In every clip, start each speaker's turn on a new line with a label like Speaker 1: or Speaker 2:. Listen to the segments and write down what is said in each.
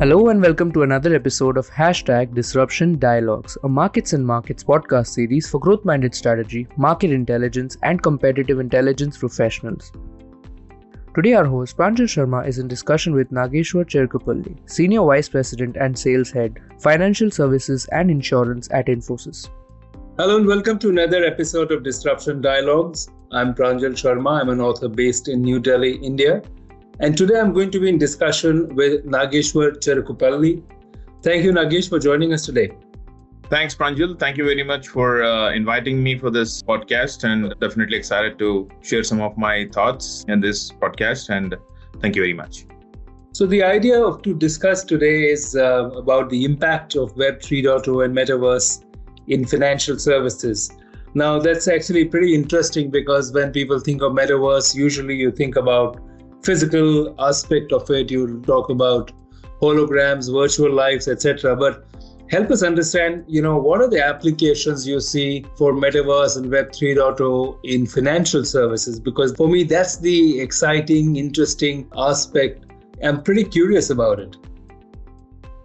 Speaker 1: Hello and welcome to another episode of Hashtag Disruption Dialogues, a markets and markets podcast series for growth minded strategy, market intelligence, and competitive intelligence professionals. Today, our host Pranjal Sharma is in discussion with Nageshwar Cherukupalli, Senior Vice President and Sales Head, Financial Services and Insurance at Infosys.
Speaker 2: Hello and welcome to another episode of Disruption Dialogues. I'm Pranjal Sharma. I'm an author based in New Delhi, India. And today I'm going to be in discussion with Nageshwar Cherukupalli. Thank you, Nagesh, for joining us today.
Speaker 3: Thanks, Pranjal. Thank you very much for uh, inviting me for this podcast, and definitely excited to share some of my thoughts in this podcast. And thank you very much.
Speaker 2: So, the idea of to discuss today is uh, about the impact of Web 3.0 and Metaverse in financial services. Now, that's actually pretty interesting because when people think of Metaverse, usually you think about physical aspect of it. You talk about holograms, virtual lives, etc. But help us understand, you know, what are the applications you see for Metaverse and Web 3.0 in financial services? Because for me, that's the exciting, interesting aspect. I'm pretty curious about it.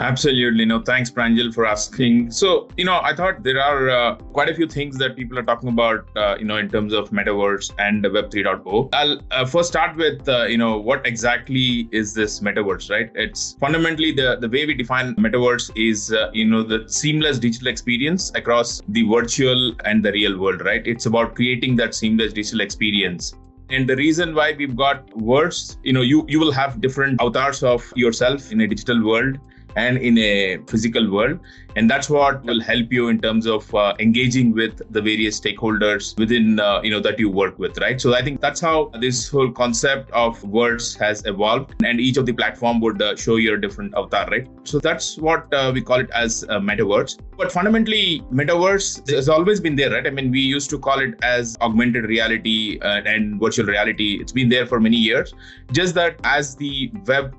Speaker 3: Absolutely. No, thanks, Pranjal, for asking. So, you know, I thought there are uh, quite a few things that people are talking about, uh, you know, in terms of metaverse and Web 3.0. I'll uh, first start with, uh, you know, what exactly is this metaverse, right? It's fundamentally the, the way we define metaverse is, uh, you know, the seamless digital experience across the virtual and the real world, right? It's about creating that seamless digital experience and the reason why we've got words you know you you will have different avatars of yourself in a digital world and in a physical world. And that's what will help you in terms of uh, engaging with the various stakeholders within uh, you know that you work with right? So i think that's how this whole concept of words has evolved. And each of the platform would uh, show your different avatar right? So that's what uh, we call it as uh, metaverse. But fundamentally metaverse has always been there right? I mean we used to call it as augmented reality uh, and virtual reality. It's been there for many years. Just that as the web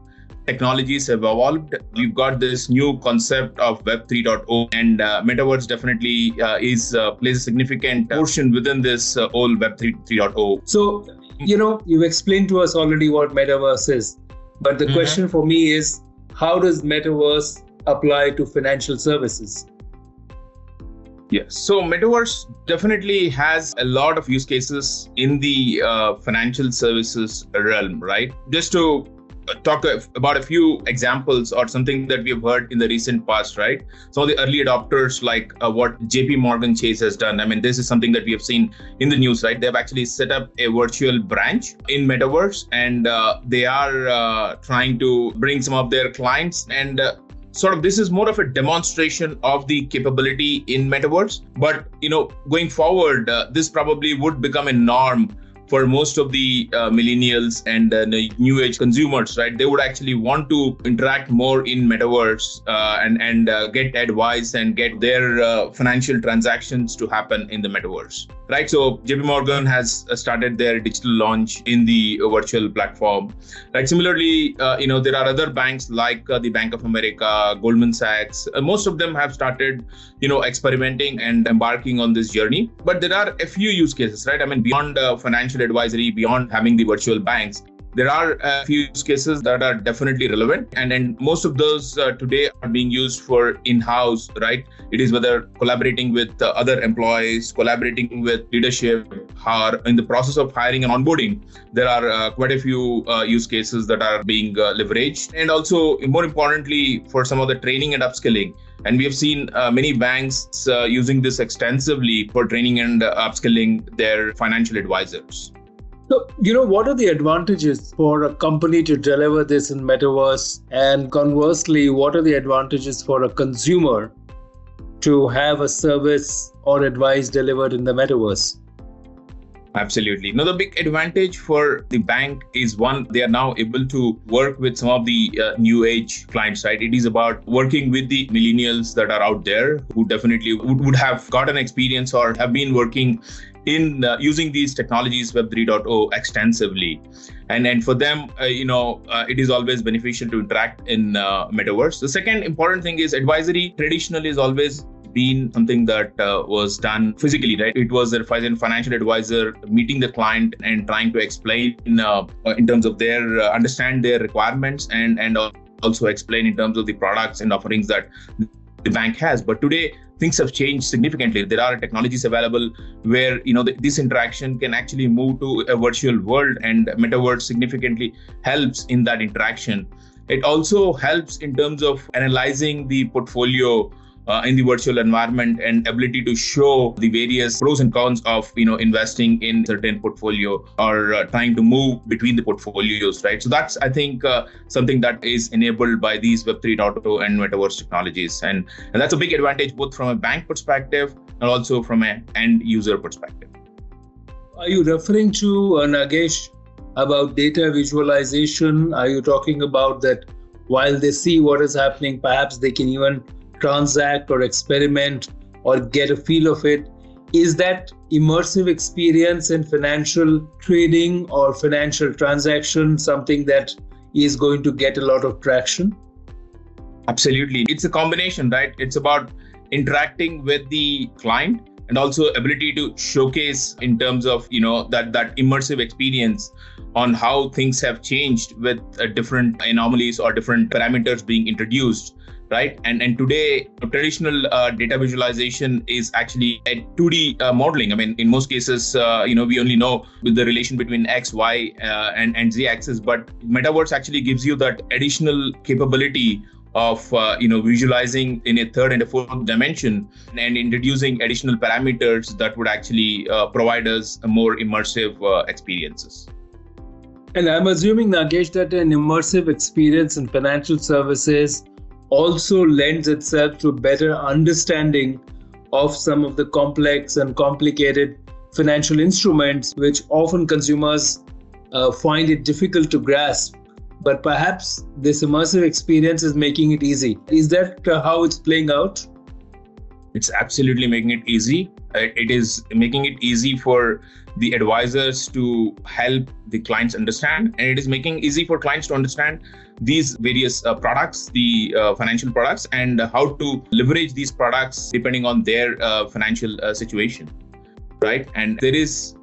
Speaker 3: technologies have evolved. We've got this new concept of Web 3.0, and uh, metaverse definitely uh, is uh, plays a significant portion within this uh, whole Web 3, 3.0.
Speaker 2: So, you know, you've explained to us already what metaverse is, but the mm-hmm. question for me is, how does metaverse apply to financial services?
Speaker 3: Yes. So Metaverse definitely has a lot of use cases in the uh, financial services realm, right? Just to talk about a few examples or something that we've heard in the recent past, right? Some of the early adopters, like uh, what JP Morgan Chase has done. I mean, this is something that we have seen in the news, right? They've actually set up a virtual branch in Metaverse and uh, they are uh, trying to bring some of their clients and uh, sort of this is more of a demonstration of the capability in metaverse but you know going forward uh, this probably would become a norm for most of the uh, millennials and uh, new age consumers right? They would actually want to interact more in metaverse uh, and and uh, get advice and get their uh, financial transactions to happen in the metaverse right? So jp morgan has uh, started their digital launch in the virtual platform right? Similarly you know there are other banks like the bank of america goldman sachs most of them have started you know experimenting and embarking on this journey. But there are a few use cases right? I mean beyond financial financial advisory beyond having the virtual banks there are a few use cases that are definitely relevant. And, and most of those uh, today are being used for in-house right? It is whether collaborating with uh, other employees collaborating with leadership or in the process of hiring and onboarding there are uh, quite a few uh, use cases that are being uh, leveraged. And also more importantly for some of the training and upskilling and we have seen uh, many banks uh, using this extensively for training and upskilling their financial advisors.
Speaker 2: So, you know, what are the advantages for a company to deliver this in metaverse? And conversely, what are the advantages for a consumer to have a service or advice delivered in the metaverse?
Speaker 3: Absolutely. Now, the big advantage for the bank is one, they are now able to work with some of the uh, new age clients, right? It is about working with the millennials that are out there who definitely would, would have gotten experience or have been working in uh, using these technologies web 3.0 extensively and and for them uh, you know uh, it is always beneficial to interact in uh, metaverse the second important thing is advisory traditionally is always been something that uh, was done physically, right? It was a financial advisor meeting the client and trying to explain uh, in terms of their uh, understand their requirements and and also explain in terms of the products and offerings that the bank has. But today, things have changed significantly. There are technologies available where you know the, this interaction can actually move to a virtual world, and metaverse significantly helps in that interaction. It also helps in terms of analyzing the portfolio uh, in the virtual environment and ability to show the various pros and cons of you know investing in certain portfolio or uh, trying to move between the portfolios right? So that's i think uh, something that is enabled by these web 3.0 and metaverse technologies. And, and that's a big advantage both from a bank perspective and also from an end user perspective.
Speaker 2: Are you referring to uh, nagesh about data visualization? Are you talking about that while they see what is happening perhaps they can even transact or experiment or get a feel of it is that immersive experience in financial trading or financial transaction something that is going to get a lot of traction?
Speaker 3: Absolutely. It's a combination right? It's about interacting with the client and also ability to showcase in terms of you know that that immersive experience on how things have changed with uh, different anomalies or different parameters being introduced right? And and today traditional uh, data visualization is actually a 2D uh, modeling. I mean, in most cases, uh, you know, we only know the relation between x, y, uh, and and z axis, but metaverse actually gives you that additional capability of uh, you know visualizing in a third and a fourth dimension and introducing additional parameters that would actually uh, provide us more immersive experiences.
Speaker 2: And I'm assuming, Nagesh, that an immersive experience in financial services also lends itself to better understanding of some of the complex and complicated financial instruments, which often consumers uh, find it difficult to grasp. But perhaps this immersive experience is making it easy. Is that uh, how it's playing out?
Speaker 3: It's absolutely making it easy. It is making it easy for the advisors to help the clients understand, and it is making easy for clients to understand these various uh, products, the uh, financial products, and how to leverage these products depending on their uh, financial uh, situation, right? And there is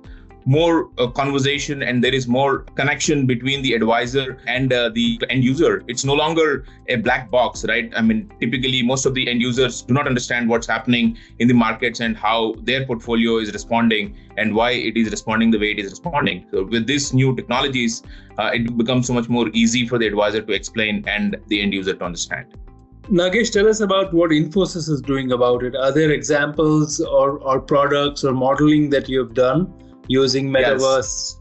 Speaker 3: more uh, conversation and there is more connection between the advisor and uh, the end user. It's no longer a black box right? I mean typically most of the end users do not understand what's happening in the markets and how their portfolio is responding and why it is responding the way it is responding. So with these new technologies uh, it becomes so much more easy for the advisor to explain and the end user to understand.
Speaker 2: Nagesh, tell us about what Infosys is doing about it. Are there examples or, or products or modeling that you've done using metaverse. Yes.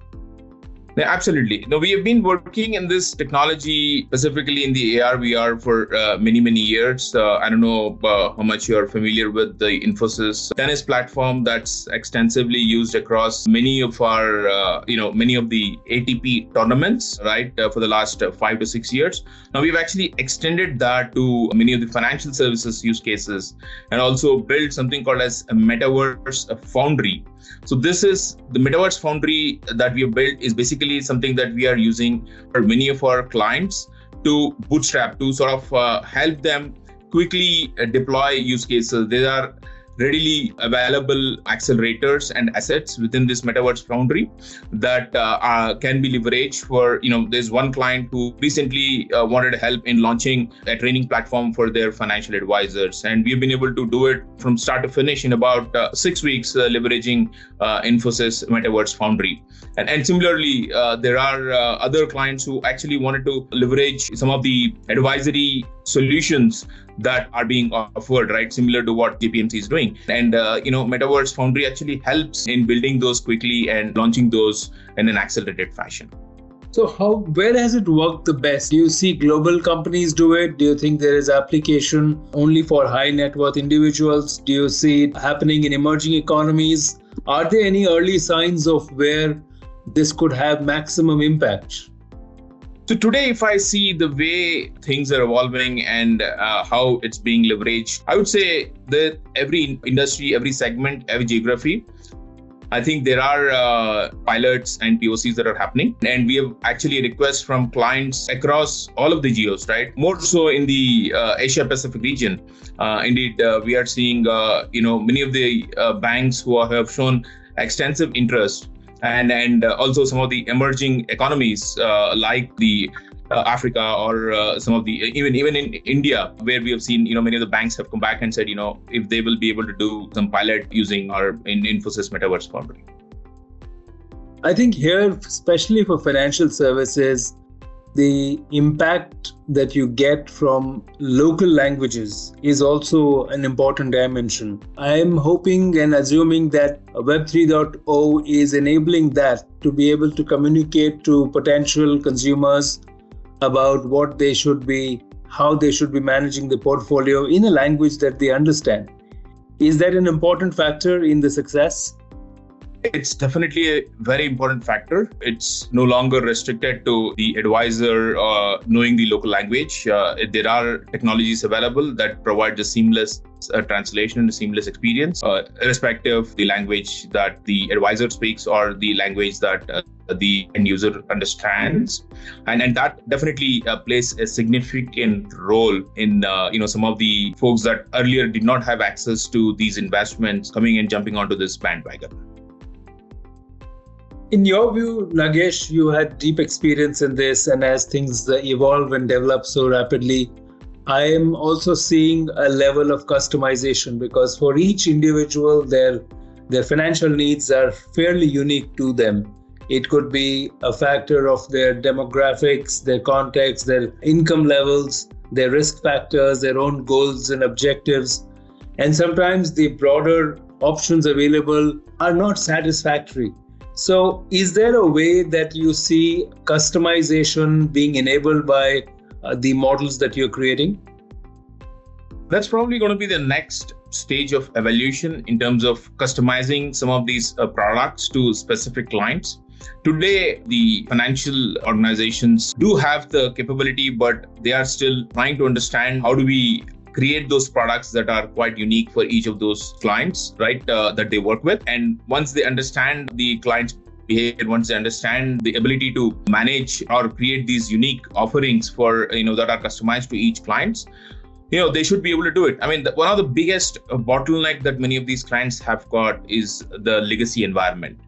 Speaker 3: Yeah, absolutely. No, we have been working in this technology specifically in the AR VR for uh, many many years. Uh, I don't know uh, how much you're familiar with the Infosys tennis platform that's extensively used across many of our uh, you know many of the ATP tournaments, right? Uh, for the last uh, five to six years. Now we've actually extended that to many of the financial services use cases, and also built something called as a metaverse foundry so this is the Metaverse Foundry that we have built is basically something that we are using for many of our clients to bootstrap to sort of uh, help them quickly uh, deploy use cases. There are readily available accelerators and assets within this metaverse foundry that uh, uh, can be leveraged for you know there's one client who recently uh, wanted help in launching a training platform for their financial advisors. And we've been able to do it from start to finish in about uh, six weeks uh, leveraging uh, infosys metaverse foundry. And, and similarly there are other clients who actually wanted to leverage some of the advisory solutions that are being offered, right? Similar to what KPMG is doing. And, uh, you know, Metaverse Foundry actually helps in building those quickly and launching those in an accelerated fashion.
Speaker 2: So how where has it worked the best? Do you see global companies do it? Do you think there is application only for high net worth individuals? Do you see it happening in emerging economies? Are there any early signs of where this could have maximum impact?
Speaker 3: So today, if I see the way things are evolving and uh, how it's being leveraged, I would say that every industry, every segment, every geography, I think there are uh, pilots and POCs that are happening, and we have actually requests from clients across all of the geos, right? More so in the uh, Asia Pacific region. Uh, indeed, uh, we are seeing, uh, you know, many of the uh, banks who have shown extensive interest and and uh, also some of the emerging economies uh, like the uh, Africa or uh, some of the even even in India, where we have seen you know many of the banks have come back and said you know if they will be able to do some pilot using our in Infosys Metaverse Foundry.
Speaker 2: I think here, especially for financial services, the impact that you get from local languages is also an important dimension. I am hoping and assuming that Web 3.0 is enabling that to be able to communicate to potential consumers about what they should be, how they should be managing the portfolio in a language that they understand. Is that an important factor in the success?
Speaker 3: It's definitely a very important factor. It's no longer restricted to the advisor uh, knowing the local language. Uh, there are technologies available that provide a seamless uh, translation and a seamless experience, uh, irrespective of the language that the advisor speaks or the language that uh, the end user understands and and that definitely uh, plays a significant role in uh, you know some of the folks that earlier did not have access to these investments coming and jumping onto this bandwagon
Speaker 2: in your view, Nagesh, you had deep experience in this, and as things evolve and develop so rapidly, I am also seeing a level of customization because for each individual, their their financial needs are fairly unique to them. It could be a factor of their demographics, their context, their income levels, their risk factors, their own goals and objectives. And sometimes the broader options available are not satisfactory. So, is there a way that you see customization being enabled by uh, the models that you're creating?
Speaker 3: That's probably going to be the next stage of evolution in terms of customizing some of these uh, products to specific clients. Today, the financial organizations do have the capability, but they are still trying to understand how do we create those products that are quite unique for each of those clients, right? Uh, that they work with. And once they understand the client's behavior, once they understand the ability to manage or create these unique offerings for, you know, that are customized to each clients, you know, they should be able to do it. I mean, the, one of the biggest bottleneck that many of these clients have got is the legacy environment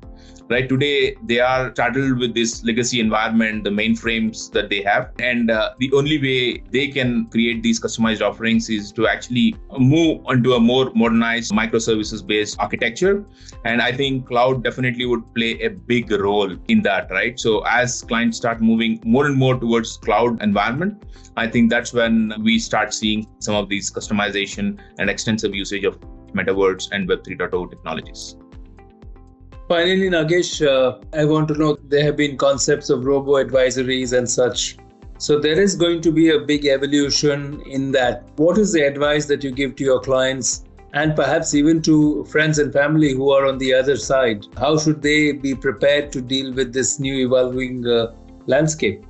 Speaker 3: right today they are saddled with this legacy environment the mainframes that they have and uh, the only way they can create these customized offerings is to actually move onto a more modernized microservices based architecture and i think cloud definitely would play a big role in that right? So as clients start moving more and more towards cloud environment i think that's when we start seeing some of these customization and extensive usage of metaverse and web 3.0 technologies
Speaker 2: Finally, Nagesh, uh, I want to know there have been concepts of robo advisories and such. So there is going to be a big evolution in that. What is the advice that you give to your clients and perhaps even to friends and family who are on the other side? How should they be prepared to deal with this new evolving uh, landscape?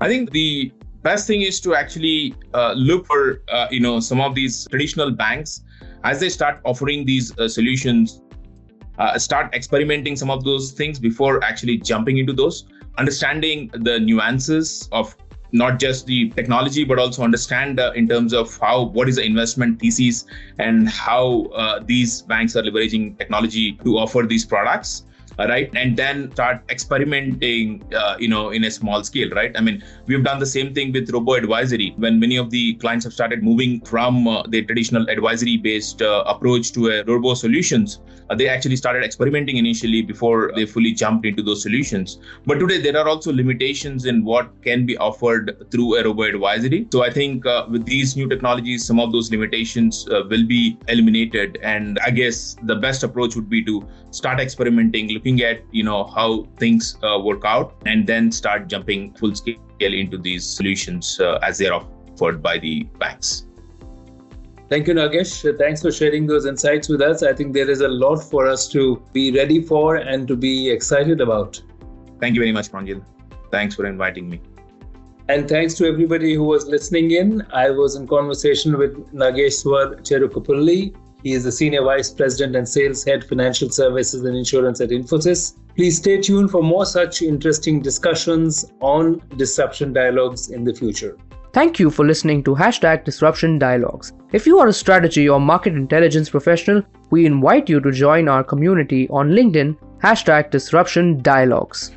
Speaker 3: I think the best thing is to actually uh, look for uh, you know some of these traditional banks as they start offering these uh, solutions uh, start experimenting some of those things before actually jumping into those understanding the nuances of not just the technology but also understand uh, in terms of how what is the investment thesis and how uh, these banks are leveraging technology to offer these products right? And then start experimenting uh, you know in a small scale right? I mean we've done the same thing with robo advisory. When many of the clients have started moving from uh, the traditional advisory based uh, approach to a robo solutions uh, they actually started experimenting initially before they fully jumped into those solutions. But today there are also limitations in what can be offered through a robo advisory. So i think uh, with these new technologies some of those limitations uh, will be eliminated. And i guess the best approach would be to start experimenting looking at you know how things uh, work out and then start jumping full scale into these solutions uh, as they're offered by the banks
Speaker 2: Thank you, Nagesh. Thanks for sharing those insights with us. I think there is a lot for us to be ready for and to be excited about.
Speaker 3: Thank you very much, Pranjal. Thanks for inviting me.
Speaker 2: And thanks to everybody who was listening in. I was in conversation with Nageshwar Cherukupalli, he is the Senior Vice President and Sales Head, Financial Services and Insurance at Infosys. Please stay tuned for more such interesting discussions on disruption dialogues in the future.
Speaker 1: Thank you for listening to hashtag Disruption Dialogues. If you are a strategy or market intelligence professional, we invite you to join our community on LinkedIn, hashtag Disruption Dialogues.